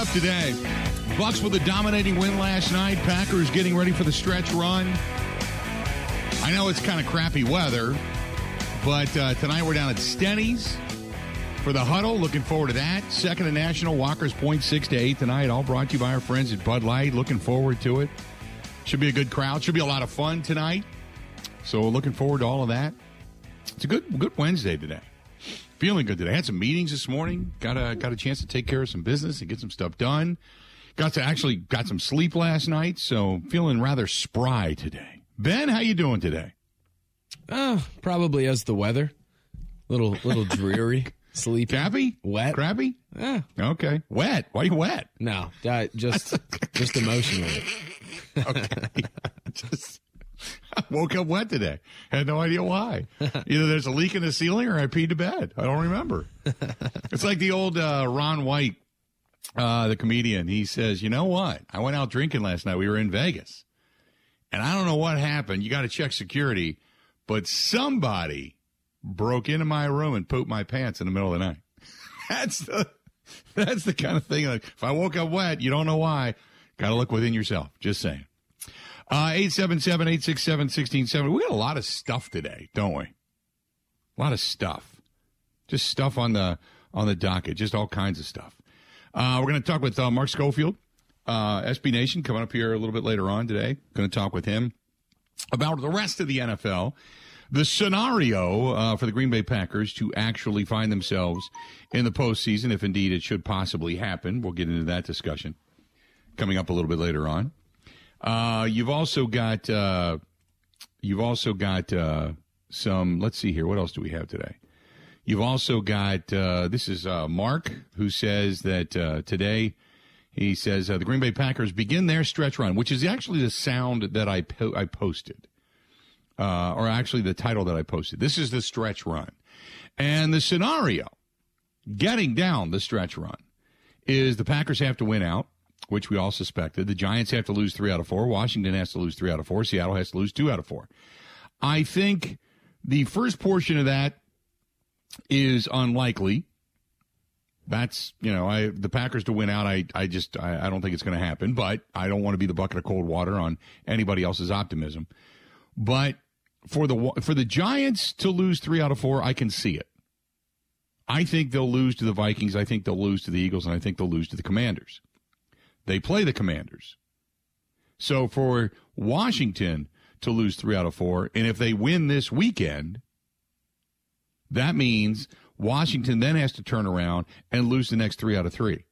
up today. Bucks with a dominating win last night. Packers getting ready for the stretch run. I know it's kind of crappy weather, but uh, tonight we're down at Steny's for the huddle. Looking forward to that. Second and national, Walker's Point six to eight tonight. All brought to you by our friends at Bud Light. Looking forward to it. Should be a good crowd. Should be a lot of fun tonight. So looking forward to all of that. It's a good good Wednesday today. Feeling good today. Had some meetings this morning. Got a got a chance to take care of some business and get some stuff done. Got to actually got some sleep last night, so feeling rather spry today. Ben, how you doing today? Uh, probably as the weather. Little little dreary. Sleepy. Happy? Wet. Crabby? Yeah. Okay. Wet. Why you wet? No, uh, just just emotionally. Okay. Just woke up wet today. Had no idea why. Either there's a leak in the ceiling or I peed to bed. I don't remember. It's like the old uh, Ron White, uh, the comedian. He says, "You know what? I went out drinking last night. We were in Vegas, and I don't know what happened. You got to check security, but somebody broke into my room and pooped my pants in the middle of the night. That's the that's the kind of thing. Like if I woke up wet, you don't know why. Got to look within yourself. Just saying. Uh, 877-867-1670. We got a lot of stuff today, don't we? A lot of stuff. Just stuff on the on the docket. Just all kinds of stuff. Uh, we're going to talk with uh, Mark Schofield, uh, SB Nation, coming up here a little bit later on today. Going to talk with him about the rest of the NFL. The scenario uh, for the Green Bay Packers to actually find themselves in the postseason, if indeed it should possibly happen. We'll get into that discussion coming up a little bit later on. Uh, you've also got uh, you've also got uh, some. Let's see here. What else do we have today? You've also got uh, this is uh, Mark who says that uh, today he says the Green Bay Packers begin their stretch run, which is actually the sound that I po- I posted, or actually the title that I posted. This is the stretch run, and the scenario getting down the stretch run is the Packers have to win out which we all suspected. The Giants have to lose three out of four. Washington has to lose three out of four. Seattle has to lose two out of four. I think the first portion of that is unlikely. That's you know, I the Packers to win out. I I just I, I don't think it's going to happen. But I don't want to be the bucket of cold water on anybody else's optimism. But for the for the Giants to lose three out of four, I can see it. I think they'll lose to the Vikings. I think they'll lose to the Eagles, and I think they'll lose to the Commanders. They play the Commanders. So for Washington to lose three out of four, and if they win this weekend, that means Washington then has to turn around and lose the next three out of three.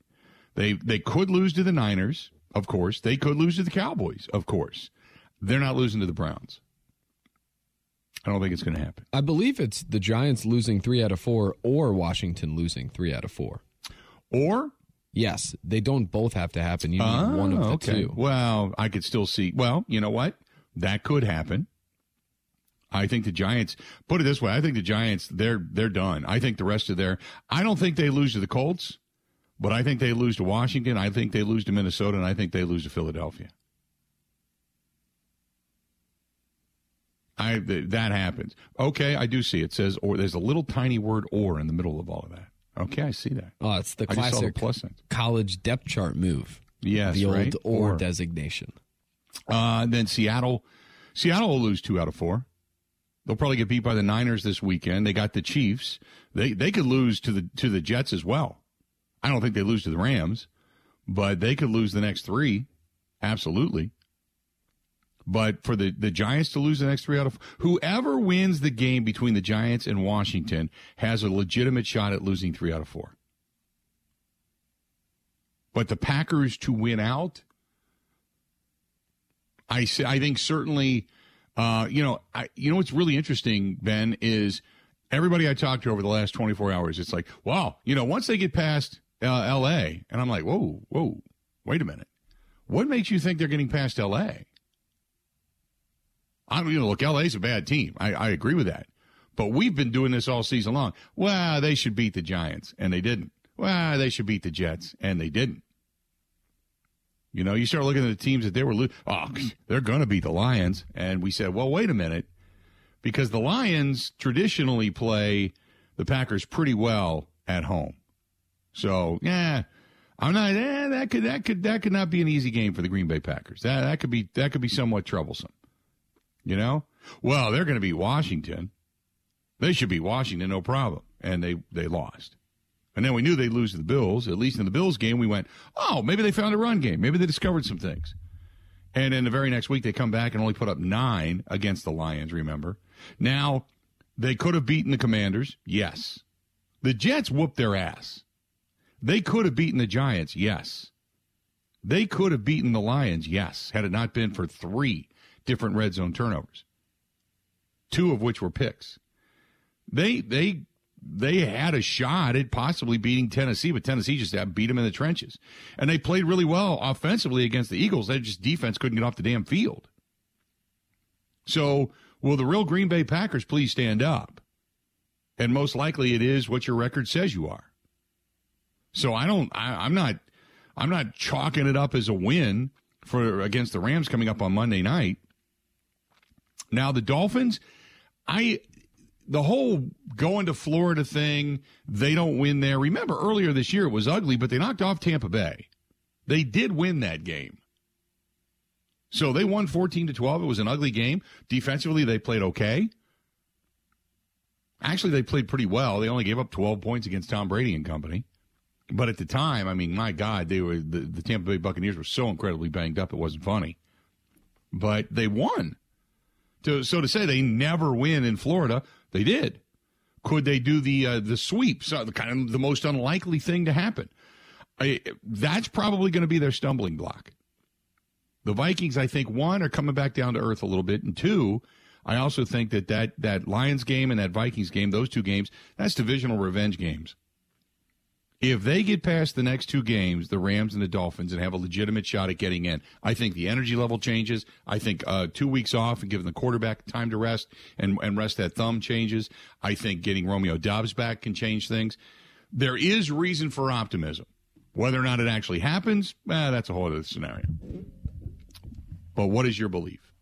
They they could lose to the Niners, of course. They could lose to the Cowboys, of course. They're not losing to the Browns. I don't think it's going to happen. I believe it's the Giants losing three out of four, or Washington losing three out of four. Or Yes, they don't both have to happen. You need oh, one of the oh, okay. two. Well, I could still see. Well, you know what? That could happen. I think the Giants. Put it this way: I think the Giants they're they're done. I think the rest of their. I don't think they lose to the Colts, but I think they lose to Washington. I think they lose to Minnesota, and I think they lose to Philadelphia. I that happens. Okay, I do see it says or. There's a little tiny word or in the middle of all of that. Okay, I see that. Oh, it's the I the classic plus college depth chart move. Yes, the old right? or, Or. designation. Uh, then Seattle, Seattle will lose two out of four. They'll probably get beat by the Niners this weekend. They got the Chiefs. They they could lose to the to the Jets as well. I don't think they lose to the Rams, but they could lose the next three. Absolutely. But for the, the Giants to lose the next three out of whoever wins the game between the Giants and Washington has a legitimate shot at losing three out of four. But the Packers to win out, I say, I think certainly, uh, you know, I, you know what's really interesting, Ben, is everybody I talked to over the last 24 hours, it's like, wow, you know, once they get past uh, L.A., and I'm like, whoa, whoa, wait a minute. What makes you think they're getting past L.A.? I mean, you know, look, LA's a bad team. I, I agree with that. But we've been doing this all season long. Well, they should beat the Giants, and they didn't. Well, they should beat the Jets, and they didn't. You know, you start looking at the teams that they were, losing. oh, they're going to beat the Lions. And we said, well, wait a minute, because the Lions traditionally play the Packers pretty well at home. So, yeah, I'm not. Eh, that could that could that could not be an easy game for the Green Bay Packers. That that could be that could be somewhat troublesome. You know. Well, they're going to be Washington. They should be Washington, no problem, and they they lost. And then we knew they'd lose to the Bills. At least in the Bills game, we went, oh, maybe they found a run game. Maybe they discovered some things. And then the very next week, they come back and only put up nine against the Lions, remember? Now, they could have beaten the Commanders. Yes. The Jets whooped their ass. They could have beaten the Giants. Yes. They could have beaten the Lions. Yes. Had it not been for three different red zone turnovers, two of which were picks. They, they, they had a shot at possibly beating Tennessee, but Tennessee just beat them in the trenches. And they played really well offensively against the Eagles. They just defense couldn't get off the damn field. So Will the real Green Bay Packers please stand up? And most likely it is what your record says you are. So I don't, I, I'm not, I'm not chalking it up as a win for against the Rams coming up on Monday night. Now the Dolphins, I, the whole going to Florida thing, they don't win there. Remember earlier this year it was ugly, but they knocked off Tampa Bay. They did win that game. So they won 14 to 12. It was an ugly game. Defensively, they played okay. Actually, they played pretty well. They only gave up 12 points against Tom Brady and company. But at the time, I mean, my God, they were the, the Tampa Bay Buccaneers were so incredibly banged up, it wasn't funny. But they won. To, so to say they never win in Florida, they did. Could they do the uh, the sweep? So kind of the most unlikely thing to happen. I, that's probably going to be their stumbling block. The Vikings, I think, one are coming back down to earth a little bit, and two, I also think that that that Lions game and that Vikings game, those two games, that's divisional revenge games. If they get past the next two games, the Rams and the Dolphins, and have a legitimate shot at getting in, I think the energy level changes. I think uh, two weeks off and giving the quarterback time to rest and, and rest that thumb changes. I think getting Romeo Doubs back can change things. There is reason for optimism. Whether or not it actually happens, eh, that's a whole other scenario. But what is your belief?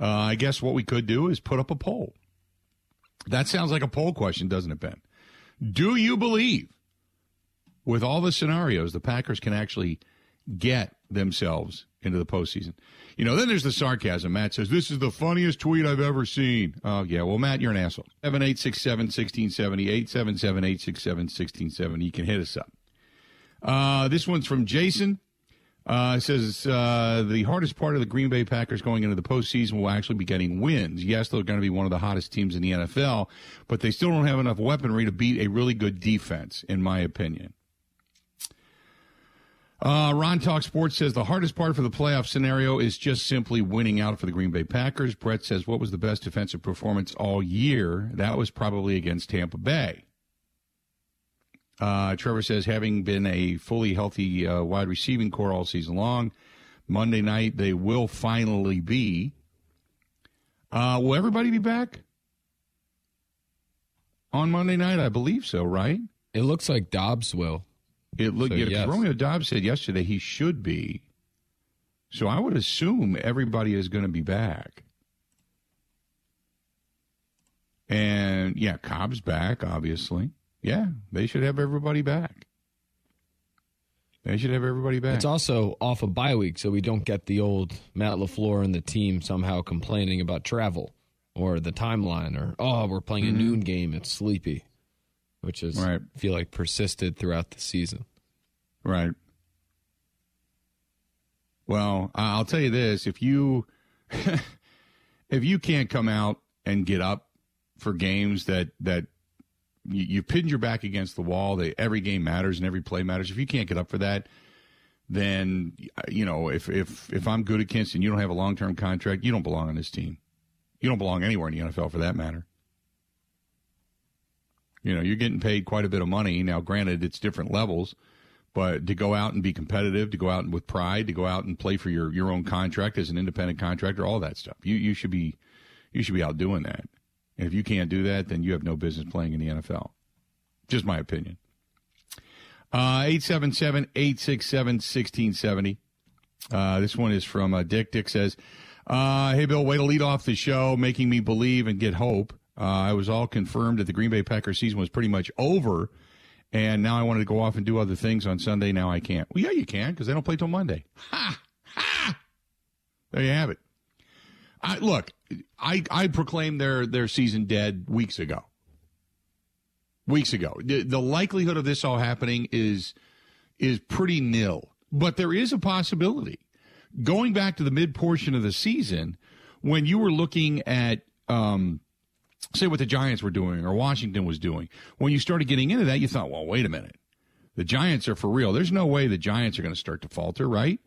Uh, I guess what we could do is put up a poll. That sounds like a poll question, doesn't it, Ben? Do you believe, with all the scenarios, the Packers can actually get themselves into the postseason? You know, then there's the sarcasm. Matt says, This is the funniest tweet I've ever seen. Oh, yeah. Well, Matt, you're an asshole. 7867 1670, 877 867 1670. You can hit us up. Uh, this one's from Jason. Uh, it says uh, the hardest part of the Green Bay Packers going into the postseason will actually be getting wins. Yes, they're going to be one of the hottest teams in the NFL, but they still don't have enough weaponry to beat a really good defense, in my opinion. Uh, Ron Talk Sports says the hardest part for the playoff scenario is just simply winning out for the Green Bay Packers. Brett says, What was the best defensive performance all year? That was probably against Tampa Bay. Uh, Trevor says, having been a fully healthy uh, wide receiving corps all season long, Monday night they will finally be. Uh, will everybody be back on Monday night? I believe so, right? It looks like Doubs will. It looked. So, yes. Romeo Doubs said yesterday he should be. So I would assume everybody is going to be back. And yeah, Cobb's back, obviously. Yeah, they should have everybody back. They should have everybody back. It's also off a of bye week, so we don't get the old Matt LaFleur and the team somehow complaining about travel or the timeline or oh, we're playing mm-hmm. a noon game, it's sleepy, which is right. feel like persisted throughout the season. Right. Well, I'll tell you this: if you if you can't come out and get up for games that that you, you pinned your back against the wall. They, every game matters and every play matters. If you can't get up for that, then you know if if if I'm Gutekunst, you don't have a long term contract. You don't belong on this team. You don't belong anywhere in the NFL for that matter. You know, you're getting paid quite a bit of money now. Granted, it's different levels, but to go out and be competitive, to go out with pride, to go out and play for your your own contract as an independent contractor, all that stuff. You you should be you should be out doing that. And if you can't do that, then you have no business playing in the NFL. Just my opinion. Uh, 877 867 1670. Uh, this one is from uh, Dick. Dick says, uh, Hey, Bill, way to lead off the show, making me believe and get hope. Uh, I was all confirmed that the Green Bay Packers season was pretty much over and now I wanted to go off and do other things on Sunday. Now I can't. Well, yeah, you can because they don't play till Monday. Ha ha. There you have it. I, look, I I proclaimed their their season dead weeks ago. Weeks ago, the, the likelihood of this all happening is is pretty nil, but there is a possibility. Going back to the mid portion of the season, when you were looking at um, say what the Giants were doing or Washington was doing. When you started getting into that, you thought, well, wait a minute. The Giants are for real. There's no way the Giants are going to start to falter, right?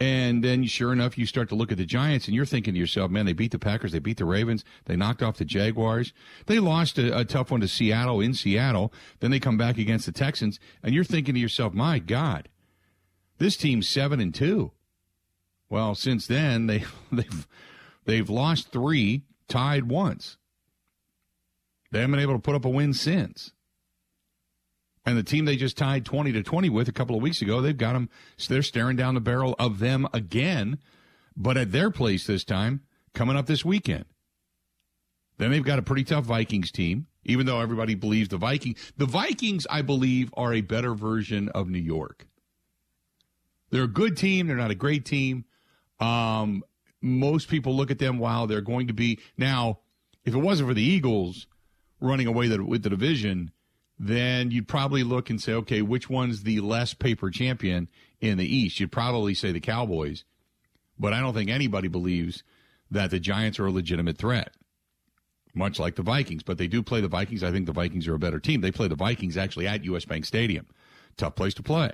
And then, sure enough, you start to look at the Giants, and you're thinking to yourself, man, they beat the Packers, they beat the Ravens, they knocked off the Jaguars, they lost a, a, tough one to Seattle in Seattle, then they come back against the Texans, and you're thinking to yourself, my God, this team's seven and two. Well, since then, they they've they've lost three, tied once. They haven't been able to put up a win since. And the team they just tied 20 to 20 with a couple of weeks ago, they've got them, so they're staring down the barrel of them again, but at their place this time, coming up this weekend. Then they've got a pretty tough Vikings team, even though everybody believes the Vikings. The Vikings, I believe, are a better version of New York. They're a good team. They're not a great team. Um, most people look at them while they're going to be. Now, if it wasn't for the Eagles, running away with the division, then you'd probably look and say, okay, which one's the less paper champion in the East? You'd probably say the Cowboys. But I don't think anybody believes that the Giants are a legitimate threat, much like the Vikings. But they do play the Vikings. I think the Vikings are a better team. They play the Vikings actually at U.S. Bank Stadium. Tough place to play.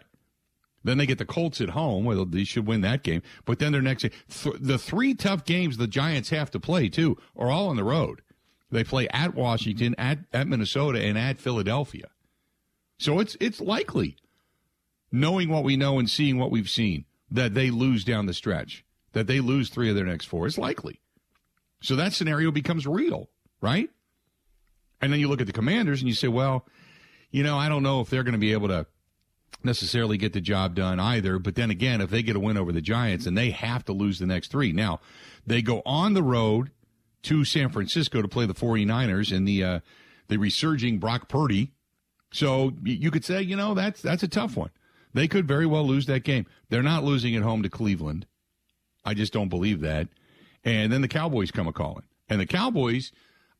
Then they get the Colts at home. Well, they should win that game. But then their next th- the three tough games the Giants have to play too are all on the road. They play at Washington, at, at Minnesota, and at Philadelphia. So it's it's likely, knowing what we know and seeing what we've seen, that they lose down the stretch, that they lose three of their next four. It's likely. So that scenario becomes real, right? And then you look at the commanders and you say, well, you know, I don't know if they're going to be able to necessarily get the job done either. But then again, if they get a win over the Giants and they have to lose the next three. Now, they go on the road to San Francisco to play the 49ers and the uh, the resurging Brock Purdy. So you could say, you know, that's that's a tough one. They could very well lose that game. They're not losing at home to Cleveland. I just don't believe that. And then the Cowboys come a calling. And the Cowboys,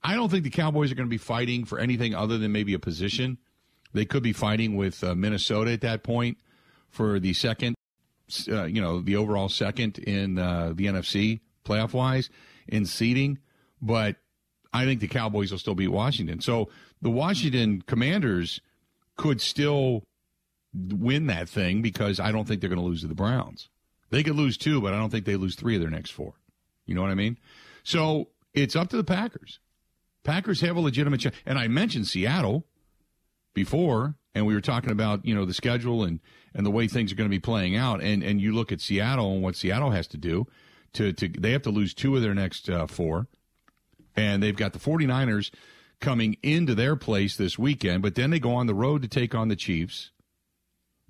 I don't think the Cowboys are going to be fighting for anything other than maybe a position. They could be fighting with uh, Minnesota at that point for the second, uh, you know, the overall second in uh, the NFC playoff wise in seeding but I think the Cowboys will still beat Washington. So the Washington Commanders could still win that thing because I don't think they're going to lose to the Browns. They could lose two, but I don't think they lose three of their next four. You know what I mean? So it's up to the Packers. Packers have a legitimate chance. And I mentioned Seattle before, and we were talking about, you know, the schedule and, and the way things are going to be playing out. And, and you look at Seattle and what Seattle has to do to, to they have to lose two of their next uh, four. And they've got the 49ers coming into their place this weekend, but then they go on the road to take on the Chiefs.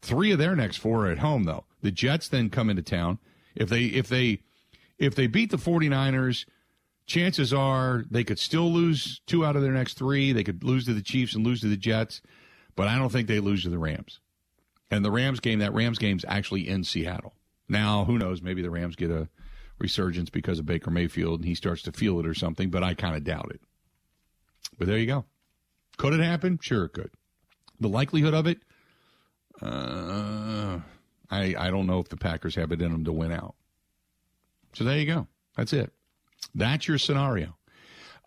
Three of their next four are at home though. The Jets then come into town. If they if they if they beat the 49ers, chances are they could still lose two out of their next 3. They could lose to the Chiefs and lose to the Jets, but I don't think they lose to the Rams. And the Rams game, that Rams game's actually in Seattle. Now, who knows, maybe the Rams get a resurgence because of Baker Mayfield and he starts to feel it or something, but I kind of doubt it. But there you go. Could it happen? Sure, it could. The likelihood of it, uh, I I don't know if the Packers have it in them to win out. So there you go. That's it. That's your scenario.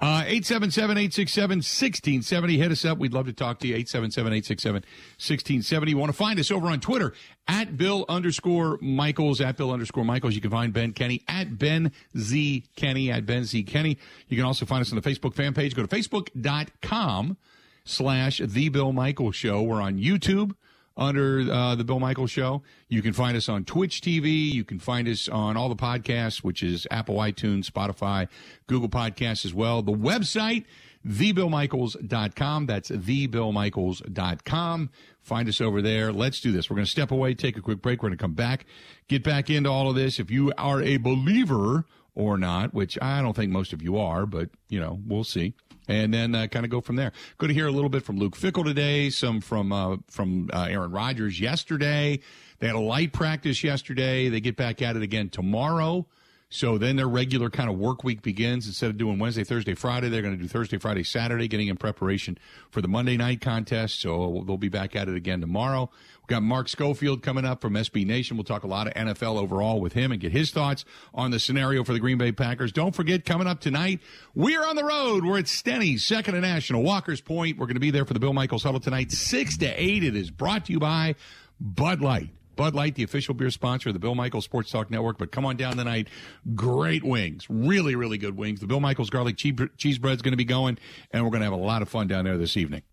Uh, 877-867-1670. Hit us up. We'd love to talk to you. 877-867-1670. You want to find us over on Twitter at Bill underscore Michaels, at Bill underscore Michaels. You can find Ben Kenny at Ben Z Kenny, at Ben Z Kenny. You can also find us on the Facebook fan page. Go to facebook.com slash The Bill Michaels Show. We're on YouTube under uh, the Bill Michaels Show. You can find us on Twitch TV. You can find us on all the podcasts, which is Apple, iTunes, Spotify, Google Podcasts as well. The website, thebillmichaels.com. That's thebillmichaels.com. Find us over there. Let's do this. We're going to step away, take a quick break. We're going to come back, get back into all of this. If you are a believer or not, which I don't think most of you are, but, you know, we'll see. And then uh, kind of go from there. Good to hear a little bit from Luke Fickell today, some from uh, from uh, Aaron Rodgers yesterday. They had a light practice yesterday. They get back at it again tomorrow. So then their regular kind of work week begins. Instead of doing Wednesday, Thursday, Friday, they're going to do Thursday, Friday, Saturday, getting in preparation for the Monday night contest. So they'll be back at it again tomorrow. Got Mark Schofield coming up from SB Nation. We'll talk a lot of NFL overall with him and get his thoughts on the scenario for the Green Bay Packers. Don't forget, coming up tonight, we're on the road. We're at Steny's, second and national, Walker's Point. We're going to be there for the Bill Michaels Huddle tonight, 6 to 8. It is brought to you by Bud Light. Bud Light, the official beer sponsor of the Bill Michaels Sports Talk Network. But come on down tonight. Great wings. Really, really good wings. The Bill Michaels garlic cheese Bread is going to be going, and we're going to have a lot of fun down there this evening.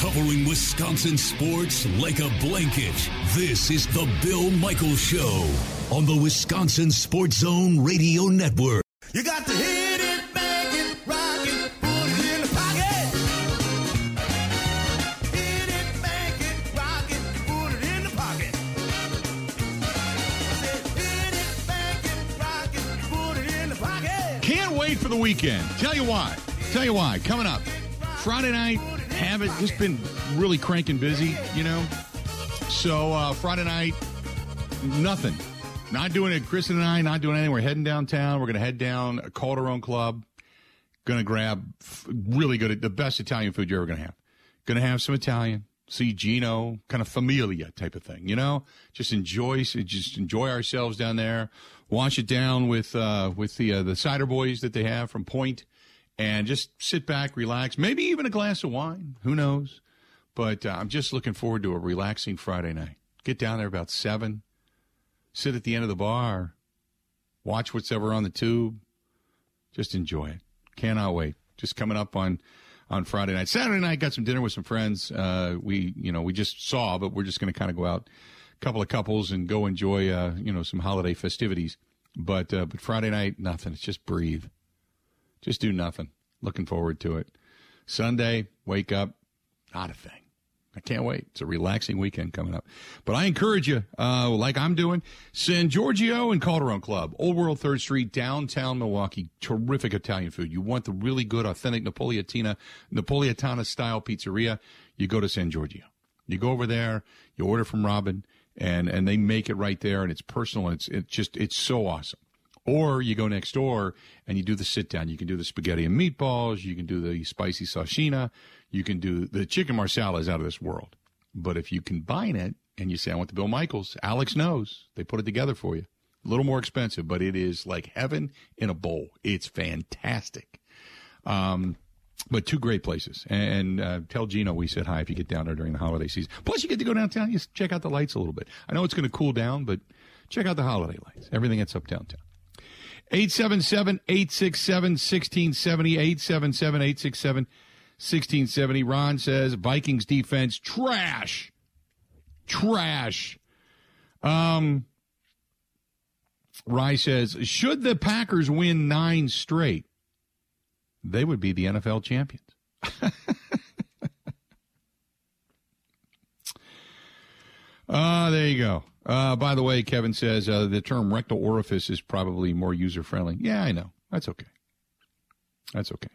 Covering Wisconsin sports like a blanket. This is the Bill Michaels Show on the Wisconsin Sports Zone Radio Network. You got to hit it. Make it, rock it, put it in the pocket. Hit it, make it, rock it, put it in the pocket. Said, hit it, make it, rock it, put it in the pocket. Can't wait for the weekend. Tell you why. Tell you why. Coming up Friday night. Haven't just been really cranking busy, you know. So uh, Friday night, nothing. Not doing it. Kristen and I not doing anything. We're heading downtown. We're to head down a Calderone Club. To grab really good, the best Italian food you're ever to have. To have some Italian. See Gino, kind of familia type of thing, you know. Just enjoy, just enjoy ourselves down there wash it down with uh, with the uh, the cider boys that they have from Point, and just sit back, relax, maybe even a glass of wine. Who knows? But uh, I'm just looking forward to a relaxing Friday night. Get down there about seven, sit at the end of the bar, watch what's ever on the tube, just enjoy it. Cannot wait. Just coming up on on Friday night. Saturday night, got some dinner with some friends. Uh, we, you know, we just saw, but we're just going to kind of go out a couple of couples and go enjoy, uh, you know, some holiday festivities. But uh, but Friday night, nothing. It's just breathe, just do nothing. Looking forward to it. Sunday, wake up, not a thing. I can't wait. It's a relaxing weekend coming up. But I encourage you, uh, like I'm doing, San Giorgio and Calderone Club, Old World Third Street, downtown Milwaukee. Terrific Italian food. You want the really good, authentic Napolitana, Napolitana style pizzeria, you go to San Giorgio. You go over there, you order from Robin and and they make it right there, and it's personal. And it's it's just it's so awesome. Or you go next door and you do the sit down. You can do the spaghetti and meatballs. You can do the spicy sashina. You can do the chicken marsala is out of this world. But if you combine it and you say, I want the Bill Michaels, Alex knows. They put it together for you. A little more expensive, but it is like heaven in a bowl. It's fantastic. Um, but two great places. And uh, tell Gino we said hi if you get down there during the holiday season. Plus, you get to go downtown. You check out the lights a little bit. I know it's going to cool down, but check out the holiday lights. Everything that's up downtown. 877 867 1670. 877 867 1670. Ron says Vikings defense trash. Trash. Um, Rye says, should the Packers win nine straight? they would be the NFL champions. uh, there you go. Uh, by the way, Kevin says uh, the term rectal orifice is probably more user friendly. Yeah, I know. That's okay. That's okay.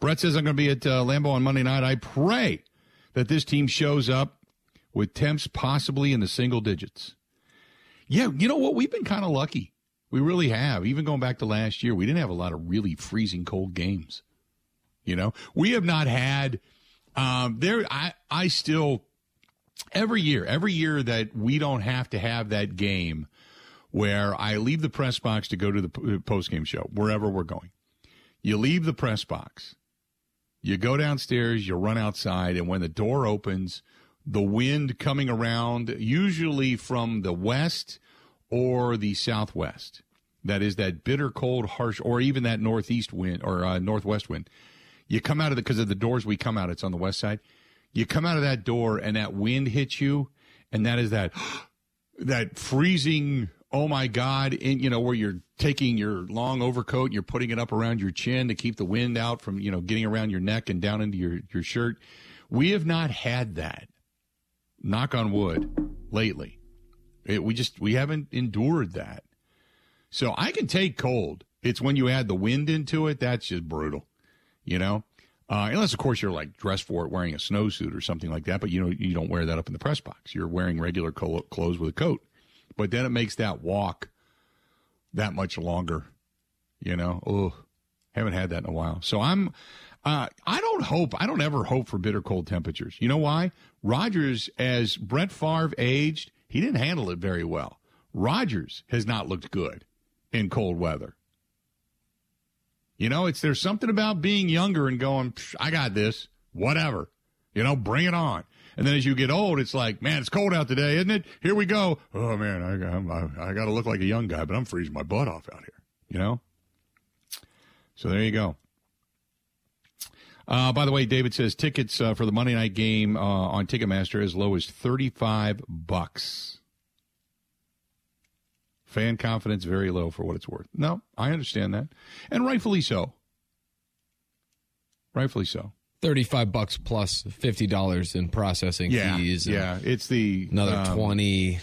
Brett says I'm going to be at uh, Lambeau on Monday night. I pray that this team shows up with temps possibly in the single digits. Yeah, you know what? We've been kind of lucky. We really have. Even going back to last year, we didn't have a lot of really freezing cold games. You know, we have not had um, there. I I still every year, every year that we don't have to have that game where I leave the press box to go to the uh, post game show wherever we're going. You leave the press box, you go downstairs, you run outside, and when the door opens, the wind coming around, usually from the west or the southwest. That is that bitter cold, harsh, or even that northeast wind or uh, northwest wind you come out of the because of the doors we come out. It's on the west side. You come out of that door and that wind hits you, and that is that that freezing. Oh my God! In, you know where you're taking your long overcoat and you're putting it up around your chin to keep the wind out from you know getting around your neck and down into your your shirt. We have not had that. Knock on wood. Lately, it, we just we haven't endured that. So I can take cold. It's when you add the wind into it that's just brutal you know? Uh, unless, of course, you're like dressed for it, wearing a snowsuit or something like that. But you know, you don't wear that up in the press box. You're wearing regular clothes with a coat. But then it makes that walk that much longer. You know, oh, haven't had that in a while. So I'm, uh, I don't hope, I don't ever hope for bitter cold temperatures. You know why? Rodgers, as Brett Favre aged, he didn't handle it very well. Rodgers has not looked good in cold weather. You know, it's there's something about being younger and going, I got this, whatever. You know, bring it on. And then as you get old, it's like, man, it's cold out today, isn't it? Here we go. Oh man, I, I, I got to look like a young guy, but I'm freezing my butt off out here. You know. So there you go. Uh, by the way, David says tickets uh, for the Monday night game uh, on Ticketmaster as low as thirty-five bucks. Fan confidence very low for what it's worth. No, I understand that, and rightfully so. Rightfully so. Thirty-five bucks plus plus fifty dollars in processing yeah, fees. Yeah, it's the another um, twenty.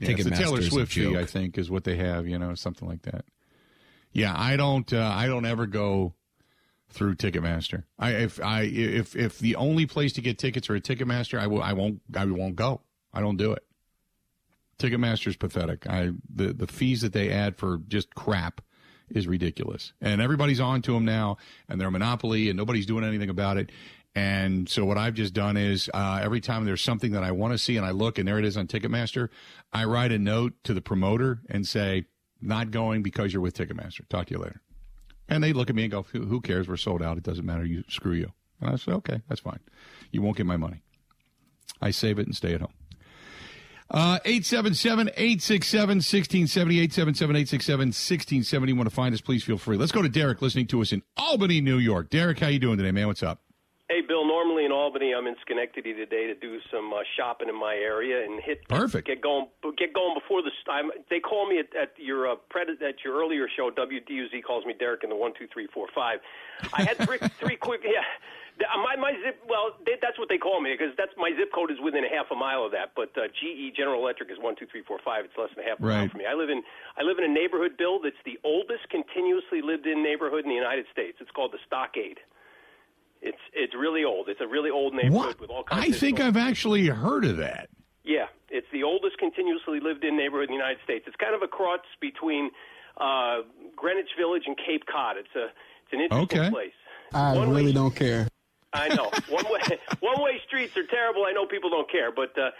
Yeah, it's the Taylor Swift fee, I think, is what they have. You know, something like that. Yeah, I don't. Uh, I don't ever go through Ticketmaster. I if I if if the only place to get tickets are at Ticketmaster, I will I won't I won't go. I don't do it. Ticketmaster's pathetic. I the the fees that they add for just crap is ridiculous. And everybody's on to them now and they're a monopoly and nobody's doing anything about it. And so what I've just done is uh, every time there's something that I want to see and I look and there it is on Ticketmaster, I write a note to the promoter and say, not going because you're with Ticketmaster. Talk to you later. And they look at me and go, who cares? We're sold out. It doesn't matter. You screw you. And I say, okay, that's fine. You won't get my money. I save it and stay at home. Uh, 877 867 1670. 877 867 1670. Want to find us? Please feel free. Let's go to Derek listening to us in Albany, New York. Derek, how you doing today, man? What's up? Hey, Bill. Normally in Albany, I'm in Schenectady today to do some uh, shopping in my area and hit perfect. Get going, get going before the time. They call me at, at your uh, pred- at your earlier show. WDUZ calls me Derek in the one two three four five. I had three three quick yeah. My my zip well they, that's what they call me because that's my zip code is within a half a mile of that. But uh, GE General Electric is one two three four five. It's less than a half a right. mile from me. I live in I live in a neighborhood, Bill, that's the oldest continuously lived in neighborhood in the United States. It's called the Stockade. It's it's really old. It's a really old neighborhood what? with all kinds. I think I've actually heard of that. Yeah, it's the oldest continuously lived in neighborhood in the United States. It's kind of a cross between uh, Greenwich Village and Cape Cod. It's a it's an interesting okay. place. I one really way, don't care. I know one way one way streets are terrible. I know people don't care, but. Uh,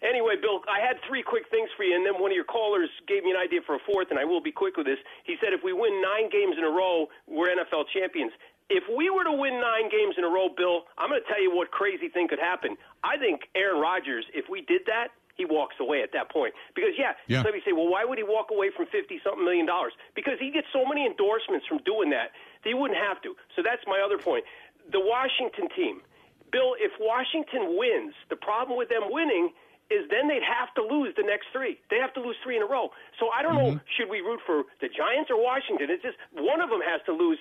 Anyway, Bill, I had three quick things for you, and then one of your callers gave me an idea for a fourth, and I will be quick with this. He said if we win nine games in a row, we're NFL champions if we were to win nine games in a row, Bill, I'm going to tell you what crazy thing could happen. I think Aaron Rodgers, if we did that, he walks away at that point. Because yeah, yeah. let me say, well, why would he walk away from fifty something million dollars? Because he gets so many endorsements from doing that, that he wouldn't have to. So that's my other point. The Washington team, Bill, if Washington wins, the problem with them winning is then they'd have to lose the next three. They have to lose three in a row. So I don't mm-hmm. know, should we root for the Giants or Washington? It's just one of them has to lose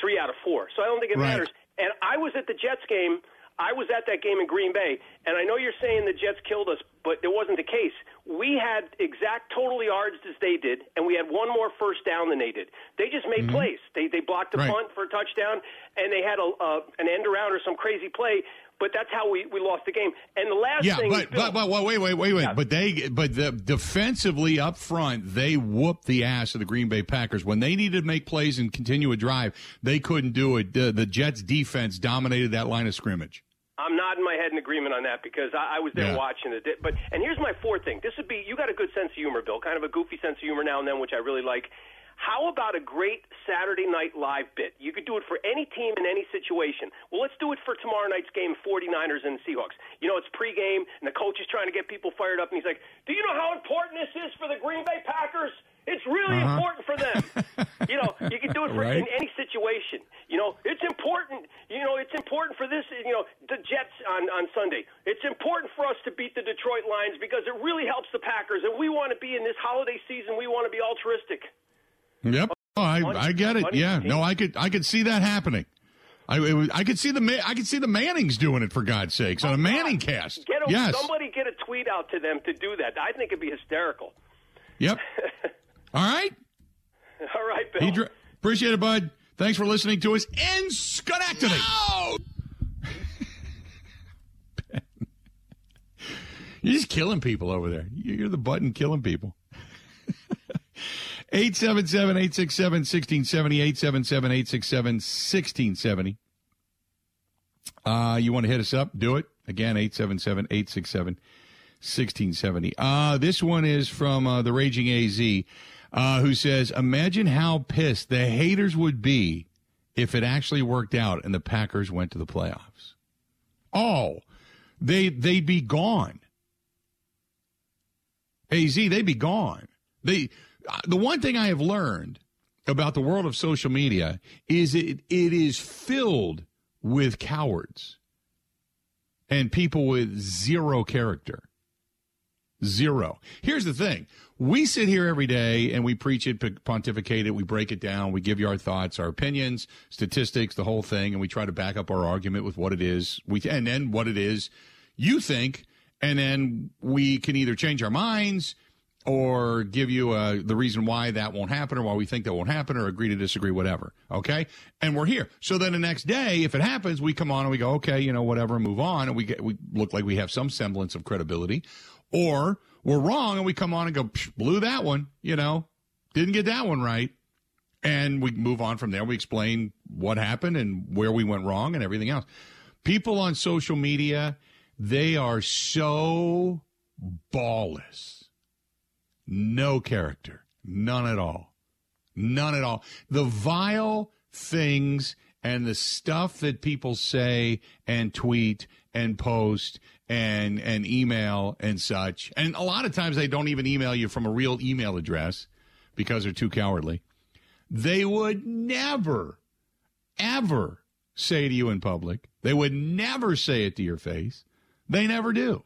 three out of four. So I don't think it right. matters. And I was at the Jets game. I was at that game in Green Bay, and I know you're saying the Jets killed us, but it wasn't the case. We had exact total yards as they did, and we had one more first down than they did. They just made mm-hmm. plays. They they blocked a right. punt for a touchdown, and they had a uh, an end around or some crazy play but that's how we, we lost the game. And the last yeah, thing, but, Bill, but, but wait, wait, wait, wait. Yeah. But they, but the defensively up front, they whooped the ass of the Green Bay Packers when they needed to make plays and continue a drive. They couldn't do it. The, the Jets defense dominated that line of scrimmage. I'm nodding my head in agreement on that because I, I was there yeah. watching it. But and here's my fourth thing. This would be you got a good sense of humor, Bill. Kind of a goofy sense of humor now and then, which I really like. How about a great Saturday night live bit? You could do it for any team in any situation. Well, let's do it for tomorrow night's game, 49ers and Seahawks. You know, it's pregame, and the coach is trying to get people fired up, and he's like, Do you know how important this is for the Green Bay Packers? It's really uh-huh. important for them. you know, you can do it for right. in any situation. You know, it's important. You know, it's important for this. You know, the Jets on on Sunday. It's important for us to beat the Detroit Lions because it really helps the Packers, and we want to be in this holiday season. We want to be altruistic. Yep. Oh, I, I get it. Yeah. No, I could I could see that happening. I was, I could see the I could see the Mannings doing it for God's sakes on a Manning cast. Get a, yes. Somebody get a tweet out to them to do that. I think it'd be hysterical. Yep. All right. All right, Bill. Dr- appreciate it, bud. Thanks for listening to us in Schenectady. No! You're just killing people over there. You're the button killing people. 877 867 1670. 877 867 1670. Uh, you want to hit us up? Do it. Again, 877 867 1670. Uh, this one is from uh, the Raging AZ, uh, who says, Imagine how pissed the haters would be if it actually worked out and the Packers went to the playoffs. Oh, they, they'd be gone. AZ, they'd be gone. They, uh, the one thing I have learned about the world of social media is it, it is filled with cowards and people with zero character. Zero. Here's the thing. We sit here every day and we preach it, pontificate it, we break it down, we give you our thoughts, our opinions, statistics, the whole thing, and we try to back up our argument with what it is. We and then what it is you think, and then we can either change our minds or give you uh, the reason why that won't happen or why we think that won't happen or agree to disagree, whatever. Okay. And we're here. So then the next day, if it happens, we come on and we go, okay, you know, whatever, move on. And we get, we look like we have some semblance of credibility or we're wrong and we come on and go, blew that one, you know, didn't get that one right. And we move on from there. We explain what happened and where we went wrong and everything else. People on social media, they are so ballless no character. None at all. None at all. The vile things and the stuff that people say and tweet and post and and email and such. And a lot of times they don't even email you from a real email address because they're too cowardly. They would never ever say to you in public. They would never say it to your face. They never do.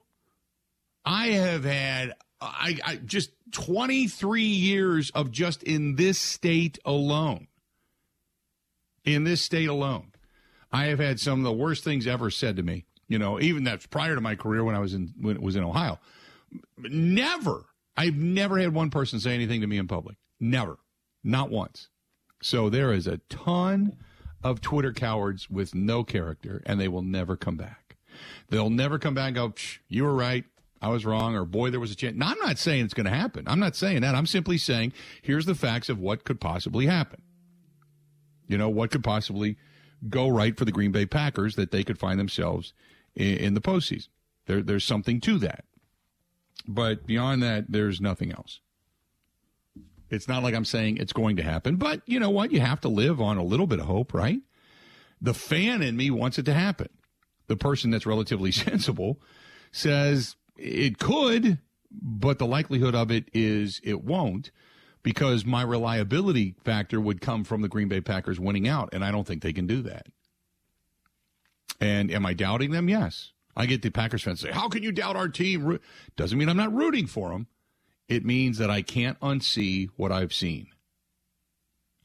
I have had I, I just 23 years of just in this state alone. In this state alone, I have had some of the worst things ever said to me. You know, even that's prior to my career when I was in when it was in Ohio. Never, I've never had one person say anything to me in public. Never, not once. So there is a ton of Twitter cowards with no character, and they will never come back. They'll never come back and go, you were right. I was wrong, or boy, there was a chance. Now, I'm not saying it's going to happen. I'm not saying that. I'm simply saying here's the facts of what could possibly happen. You know, what could possibly go right for the Green Bay Packers that they could find themselves in, in the postseason. There, there's something to that. But beyond that, there's nothing else. It's not like I'm saying it's going to happen, but you know what? You have to live on a little bit of hope, right? The fan in me wants it to happen. The person that's relatively sensible says it could, but the likelihood of it is it won't because my reliability factor would come from the Green Bay Packers winning out, and I don't think they can do that. And am I doubting them? Yes. I get the Packers fans say, How can you doubt our team? Doesn't mean I'm not rooting for them. It means that I can't unsee what I've seen.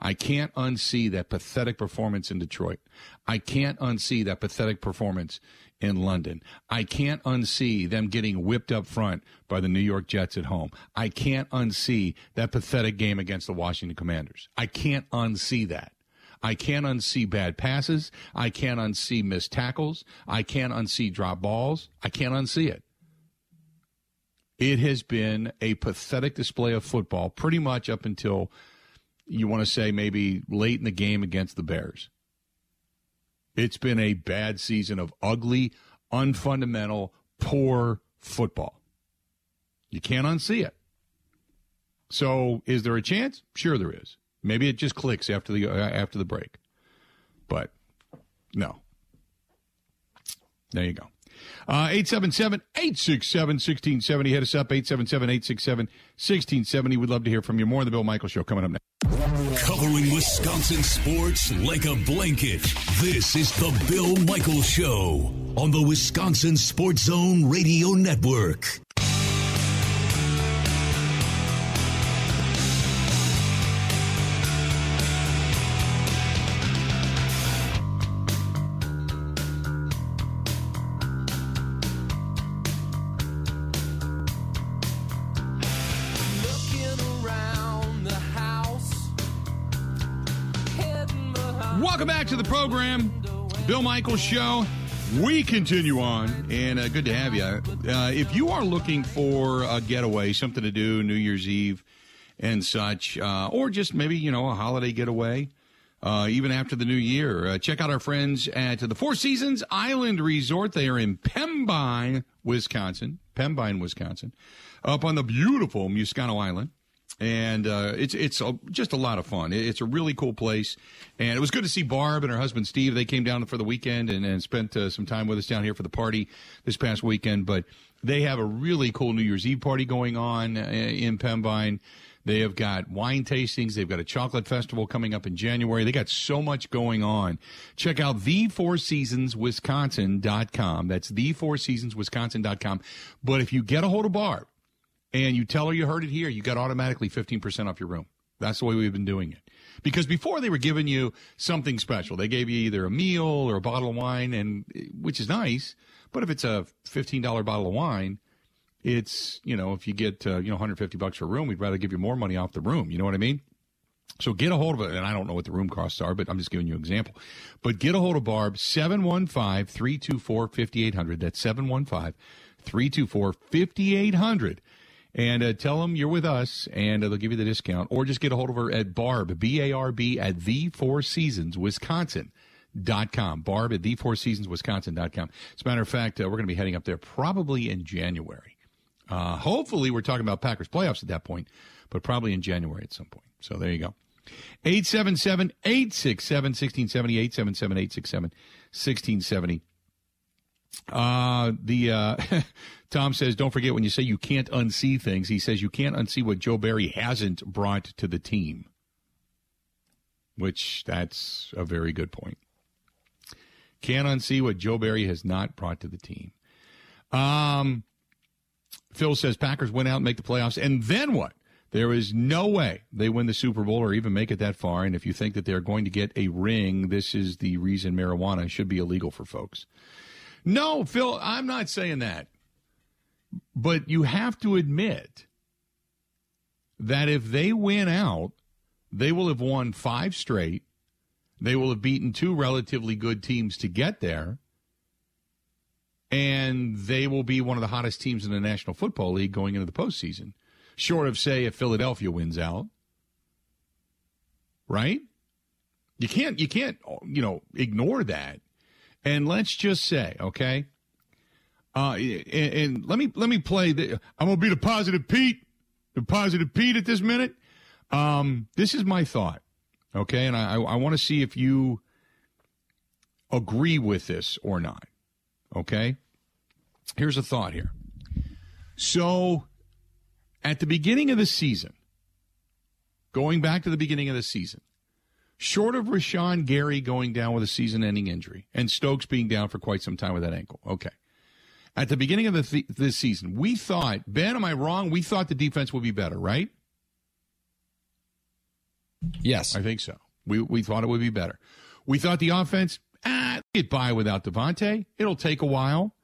I can't unsee that pathetic performance in Detroit. I can't unsee that pathetic performance in London. I can't unsee them getting whipped up front by the New York Jets at home. I can't unsee that pathetic game against the Washington Commanders. I can't unsee that. I can't unsee bad passes. I can't unsee missed tackles. I can't unsee drop balls. I can't unsee it. It has been a pathetic display of football pretty much up until you want to say maybe late in the game against the Bears. It's been a bad season of ugly, unfundamental, poor football. You can't unsee it. So, is there a chance? Sure, there is. Maybe it just clicks after the uh, after the break, but no. There you go. Uh, 877 867 1670. Hit us up 877 867 1670. We'd love to hear from you. More on the Bill Michael Show coming up next. Covering Wisconsin sports like a blanket. This is the Bill Michael Show on the Wisconsin Sports Zone Radio Network. Welcome back to the program, Bill Michaels Show. We continue on, and uh, good to have you. Uh, if you are looking for a getaway, something to do New Year's Eve and such, uh, or just maybe you know a holiday getaway, uh, even after the new year, uh, check out our friends at the Four Seasons Island Resort. They are in Pembine, Wisconsin. Pembine, Wisconsin, up on the beautiful Miscauno Island and uh, it's it's a, just a lot of fun. It's a really cool place, and it was good to see Barb and her husband Steve. They came down for the weekend and, and spent uh, some time with us down here for the party this past weekend. But they have a really cool New Year's Eve party going on uh, in Pembine. They have got wine tastings. They've got a chocolate festival coming up in January. They got so much going on. Check out the Four Seasons Wisconsin.com. That's the Four Seasons Wisconsin.com. But if you get a hold of Barb, and you tell her you heard it here, you got automatically 15% off your room. That's the way we've been doing it. Because before they were giving you something special. They gave you either a meal or a bottle of wine and which is nice, but if it's a $15 bottle of wine, it's, you know, if you get uh, you know 150 bucks for a room, we'd rather give you more money off the room, you know what I mean? So get a hold of it. And I don't know what the room costs are, but I'm just giving you an example. But get a hold of Barb, 715 324 5800. That's 715 324 5800 and uh, tell them you're with us, and uh, they'll give you the discount. Or just get a hold of her at Barb, B A R B, at the Four Seasons, Wisconsin. Dot com. Barb at the Four Seasons, Wisconsin. Dot com. As a matter of fact, uh, we're going to be heading up there probably in January. Uh, hopefully, we're talking about Packers playoffs at that point, but probably in January at some point. So there you go. 877 867 1670. 877 867 1670. Uh, the uh, Tom says, don't forget when you say you can't unsee things, he says you can't unsee what Joe Barry hasn't brought to the team. Which that's a very good point. Can't unsee what Joe Barry has not brought to the team. Um, Phil says Packers went out and make the playoffs, and then what? There is no way they win the Super Bowl or even make it that far. And if you think that they're going to get a ring, this is the reason marijuana should be illegal for folks. No, Phil, I'm not saying that. But you have to admit that if they win out, they will have won five straight. They will have beaten two relatively good teams to get there. And they will be one of the hottest teams in the National Football League going into the postseason. Short of, say, if Philadelphia wins out. Right? You can't you can't you know ignore that. And let's just say, okay, uh, and, and, let me let me play. The, I'm gonna be the positive Pete, the positive Pete at this minute. Um, this is my thought, okay, and I I want to see if you agree with this or not. Okay, here's a thought here. So, at the beginning of the season, going back to the beginning of the season, short of Rashan Gary going down with a season-ending injury and Stokes being down for quite some time with that ankle, okay at the beginning of the th- this season, we thought, Ben, am I wrong? We thought the defense would be better, right? Yes. I think so. We, we thought it would be better. We thought the offense, ah, get by without Davante. It'll take a while.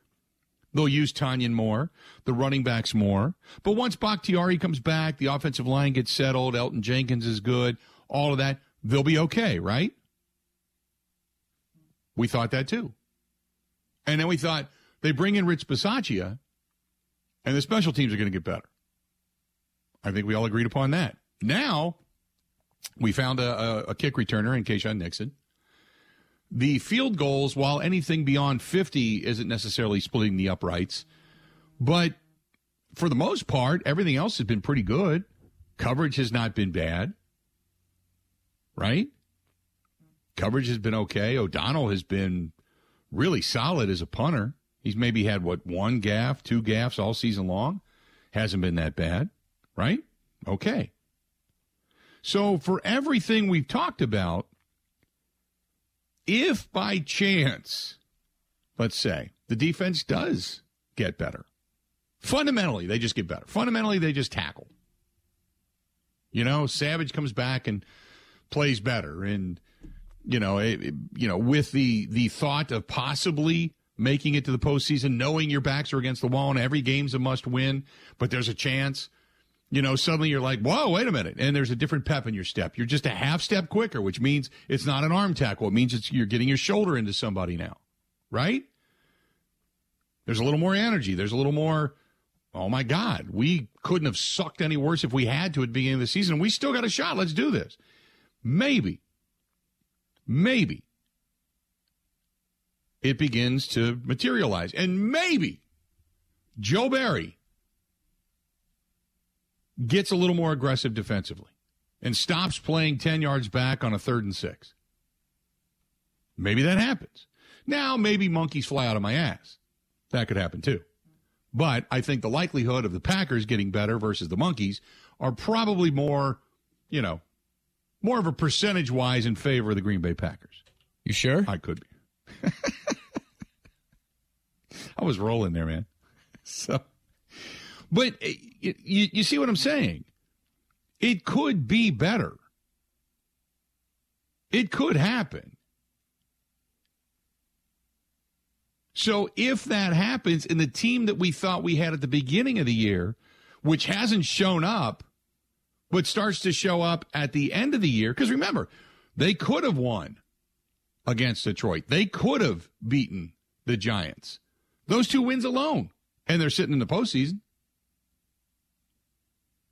They'll use Tonyan more, the running backs more. But once Bakhtiari comes back, the offensive line gets settled, Elgton Jenkins is good, all of that, they'll be okay, right? We thought that too. And then we thought, they bring in Rich Bisaccia, and the special teams are going to get better. I think we all agreed upon that. Now, we found a, a, a kick returner in Keisean Nixon. The field goals, while anything beyond 50 isn't necessarily splitting the uprights, but for the most part, everything else has been pretty good. Coverage has not been bad, right? Coverage has been okay. O'Donnell has been really solid as a punter. He's maybe had what one gaff, two gaffs all season long. Hasn't been that bad, right? Okay. So for everything we've talked about, if by chance, let's say, the defense does get better, fundamentally they just get better. Fundamentally they just tackle. You know, Savage comes back and plays better, and you know, it, you know, with the the thought of possibly making it to the postseason, knowing your backs are against the wall and every game's a must win, but there's a chance. you know, suddenly you're like, whoa, wait a minute. And there's a different pep in your step. You're just a half step quicker, which means it's not an arm tackle. It means it's, you're getting your shoulder into somebody now, right? There's a little more energy. There's a little more, oh my God, we couldn't have sucked any worse if we had to at the beginning of the season. We still got a shot. Let's do this. Maybe, maybe it begins to materialize. And maybe Joe Barry gets a little more aggressive defensively and stops playing 10 yards back on a third and six. Maybe that happens. Now, maybe monkeys fly out of my ass. That could happen too. But I think the likelihood of the Packers getting better versus the monkeys are probably more, you know, more of a percentage wise in favor of the Green Bay Packers. You sure? I could be. I was rolling there, man. So, but eh, you, you see what I'm saying? It could be better. It could happen. So if that happens and the team that we thought we had at the beginning of the year, which hasn't shown up, but starts to show up at the end of the year, because remember, they could have won against Detroit. They could have beaten the Giants. Those two wins alone. And they're sitting in the postseason.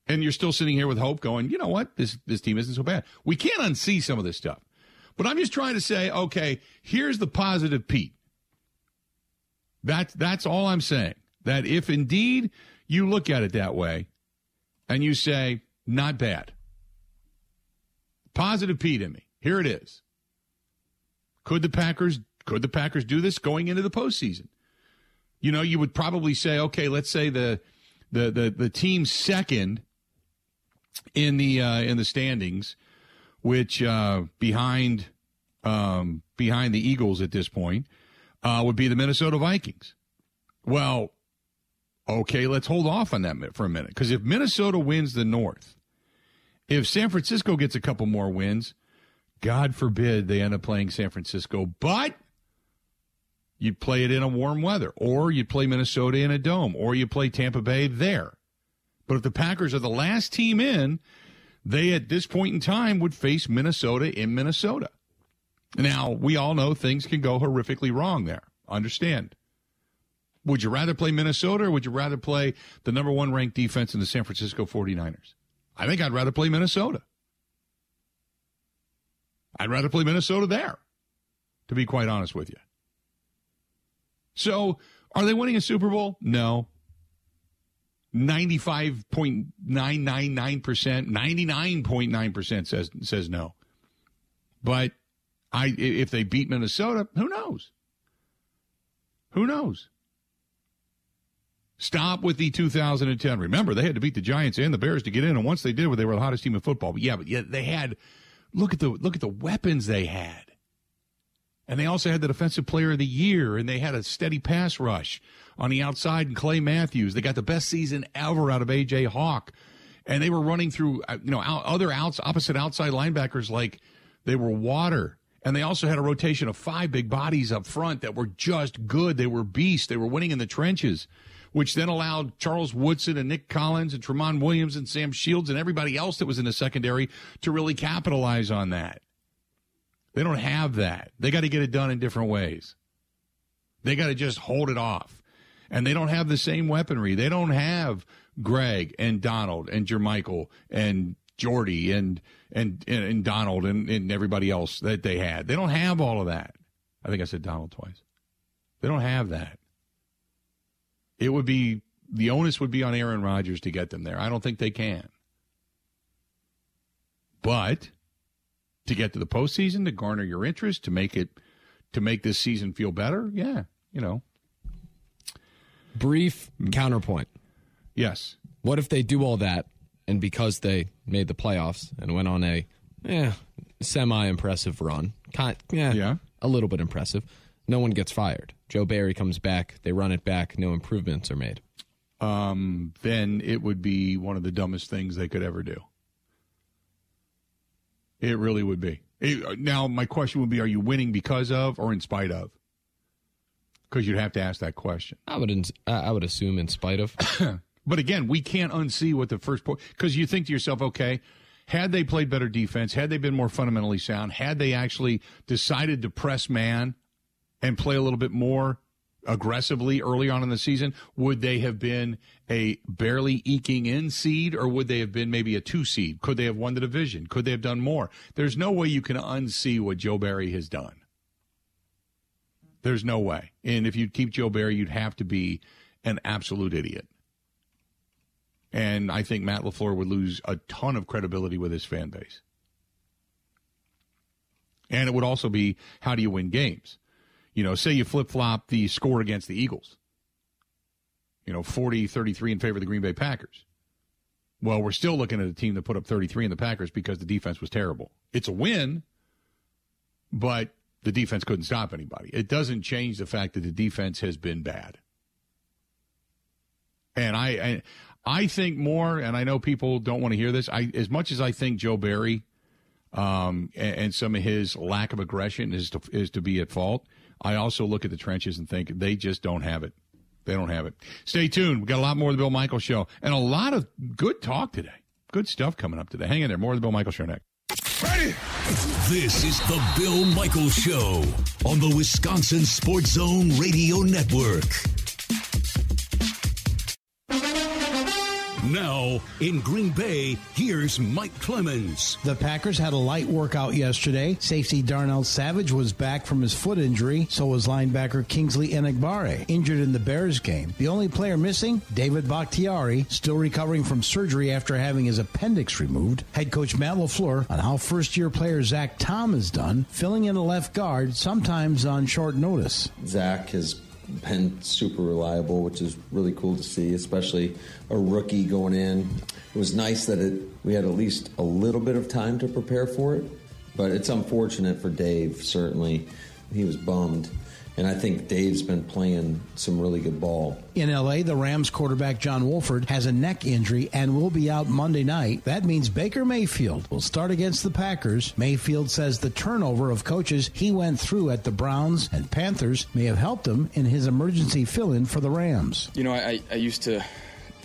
And you're still sitting here with hope going, you know what? This this team isn't so bad. We can't unsee some of this stuff. But I'm just trying to say, okay, here's the positive Pete. That's that's all I'm saying. That if indeed you look at it that way and you say, not bad. Positive Pete in me. Here it is. Could the Packers could the Packers do this going into the postseason? You know, you would probably say, okay, let's say the the the, the team second in the uh, in the standings, which uh, behind um, behind the Eagles at this point uh, would be the Minnesota Vikings. Well, okay, let's hold off on that for a minute because if Minnesota wins the North, if San Francisco gets a couple more wins, God forbid they end up playing San Francisco, but you'd play it in a warm weather, or you'd play Minnesota in a dome, or you play Tampa Bay there. But if the Packers are the last team in, they at this point in time would face Minnesota in Minnesota. Now, we all know things can go horrifically wrong there. Understand. Would you rather play Minnesota or would you rather play the number one ranked defense in the San Francisco 49ers? I think I'd rather play Minnesota. I'd rather play Minnesota there, to be quite honest with you. So, are they winning a Super Bowl? No. 95.999%, 99.9% says says no. But I if they beat Minnesota, who knows? Who knows? Stop with the 2010. Remember, they had to beat the Giants and the Bears to get in, and once they did, they were the hottest team in football. But yeah, but yeah, they had look at the look at the weapons they had. And they also had the defensive player of the year, and they had a steady pass rush on the outside and Clay Matthews. They got the best season ever out of AJ Hawk. And they were running through, uh, you know, other outs, opposite outside linebackers like they were water. And they also had a rotation of five big bodies up front that were just good. They were beasts. They were winning in the trenches, which then allowed Charles Woodson and Nick Collins and Tramon Williams and Sam Shields and everybody else that was in the secondary to really capitalize on that. They don't have that. They got to get it done in different ways. They got to just hold it off. And they don't have the same weaponry. They don't have Greg and Donald and Jermichael and Jordy and and and, Donald and, and everybody else that they had. They don't have all of that. I think I said Donald twice. They don't have that. It would be the onus would be on Aaron Rodgers to get them there. I don't think they can. But to get to the postseason, to garner your interest, to make it, to make this season feel better. Yeah, you know. Brief counterpoint. Yes. What if they do all that, and because they made the playoffs and went on a, yeah, semi-impressive run, kind, yeah, yeah, a little bit impressive. No one gets fired. Joe Barry comes back. They run it back. No improvements are made. Um, then it would be one of the dumbest things they could ever do. It really would be. It, now, my question would be: Are you winning because of or in spite of? Because you'd have to ask that question. I would. I would assume in spite of. But again, we can't unsee what the first point because you think to yourself, okay, had they played better defense, had they been more fundamentally sound, had they actually decided to press man and play a little bit more aggressively early on in the season, would they have been a barely eking in seed or would they have been maybe a two seed? Could they have won the division? Could they have done more? There's no way you can unsee what Joe Barry has done. There's no way. And if you'd keep Joe Barry, you'd have to be an absolute idiot. And I think Matt LaFleur would lose a ton of credibility with his fan base. And it would also be how do you win games? You know, say you flip flop the score against the Eagles, you know, 40 33 in favor of the Green Bay Packers. Well, we're still looking at a team that put up 33 in the Packers because the defense was terrible. It's a win, but the defense couldn't stop anybody. It doesn't change the fact that the defense has been bad. And I, I, I think more, and I know people don't want to hear this. I, as much as I think Joe Barry um, and, and, some of his lack of aggression is to, is to be at fault. I also look at the trenches and think they just don't have it. They don't have it. Stay tuned. We got a lot more of the Bill Michaels Show and a lot of good talk today. Good stuff coming up today. Hang in there. More of the Bill Michaels Show next. Ready? This is the Bill Michaels Show on the Wisconsin Sports Zone Radio Network. Now, in Green Bay, here's Mike Clemens. The Packers had a light workout yesterday. Safety Darnell Savage was back from his foot injury, so was linebacker Kingsley Enagbare, injured in the Bears game. The only player missing, David Bakhtiari, still recovering from surgery after having his appendix removed. Head coach Matt LaFleur on how first year player Zach Tom has done, filling in a left guard, sometimes on short notice. Zach has been super reliable, which is really cool to see, especially a rookie going in. It was nice that it, we had at least a little bit of time to prepare for it, but it's unfortunate for Dave, certainly. He was bummed and I think Dave's been playing some really good ball. In LA, the Rams quarterback John Wolford has a neck injury and will be out Monday night. That means Baker Mayfield will start against the Packers. Mayfield says the turnover of coaches he went through at the Browns and Panthers may have helped him in his emergency fill in for the Rams. You know, I, I used to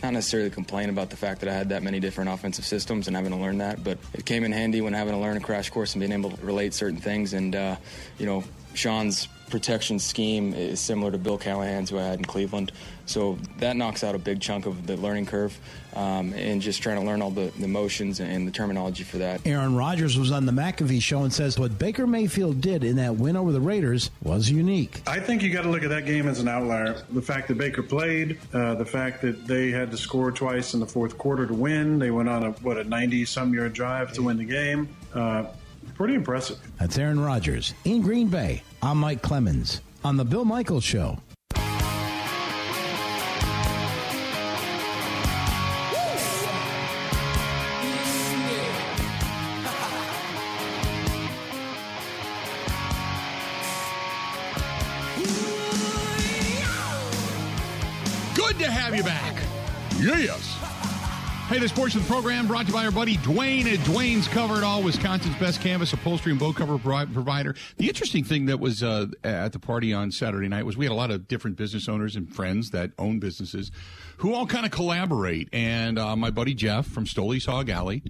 not necessarily complain about the fact that I had that many different offensive systems and having to learn that, but it came in handy when having to learn a crash course and being able to relate certain things. And, uh, you know, Sean's protection scheme is similar to Bill Callahan's, who I had in Cleveland. So that knocks out a big chunk of the learning curve um, and just trying to learn all the, the motions and the terminology for that. Aaron Rodgers was on the McAfee show and says what Baker Mayfield did in that win over the Raiders was unique. I think you got to look at that game as an outlier. The fact that Baker played, uh, the fact that they had to score twice in the fourth quarter to win. They went on a, what, a 90 some yard drive to win the game. Uh, pretty impressive. That's Aaron Rodgers in Green Bay. I'm Mike Clemens on The Bill Michaels Show. This portion of the program brought to you by our buddy Dwayne at Dwayne's Cover It All, Wisconsin's best canvas, upholstery, and boat cover provider. The interesting thing that was uh, at the party on Saturday night was we had a lot of different business owners and friends that own businesses who all kind of collaborate. And uh, my buddy Jeff from Stoley's Hog Alley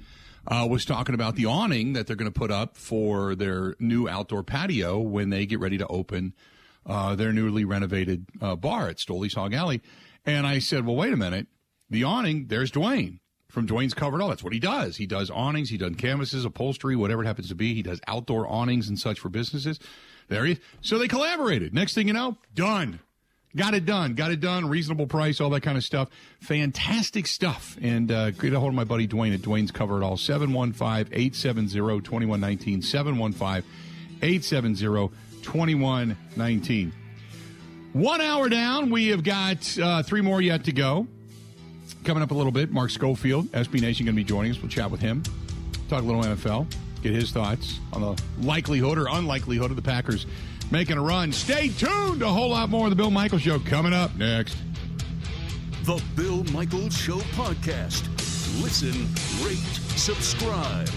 uh, was talking about the awning that they're going to put up for their new outdoor patio when they get ready to open uh, their newly renovated uh, bar at Stoley's Hog Alley. And I said, well, wait a minute. The awning, there's Dwayne from Dwayne's Cover It All. That's what he does. He does awnings, he does canvases, upholstery, whatever it happens to be. He does outdoor awnings and such for businesses. There he is. So they collaborated. Next thing you know, done. Got it done. Got it done. Reasonable price, all that kind of stuff. Fantastic stuff. And uh, get a hold of my buddy Dwayne at Dwayne's Cover It All. 715 870 2119. 715 870 2119. One hour down. We have got uh, three more yet to go. Coming up a little bit, Mark Schofield, SB Nation, going to be joining us. We'll chat with him, talk a little NFL, get his thoughts on the likelihood or unlikelihood of the Packers making a run. Stay tuned. A whole lot more of the Bill Michaels Show coming up next. The Bill Michaels Show podcast. Listen, rate, subscribe.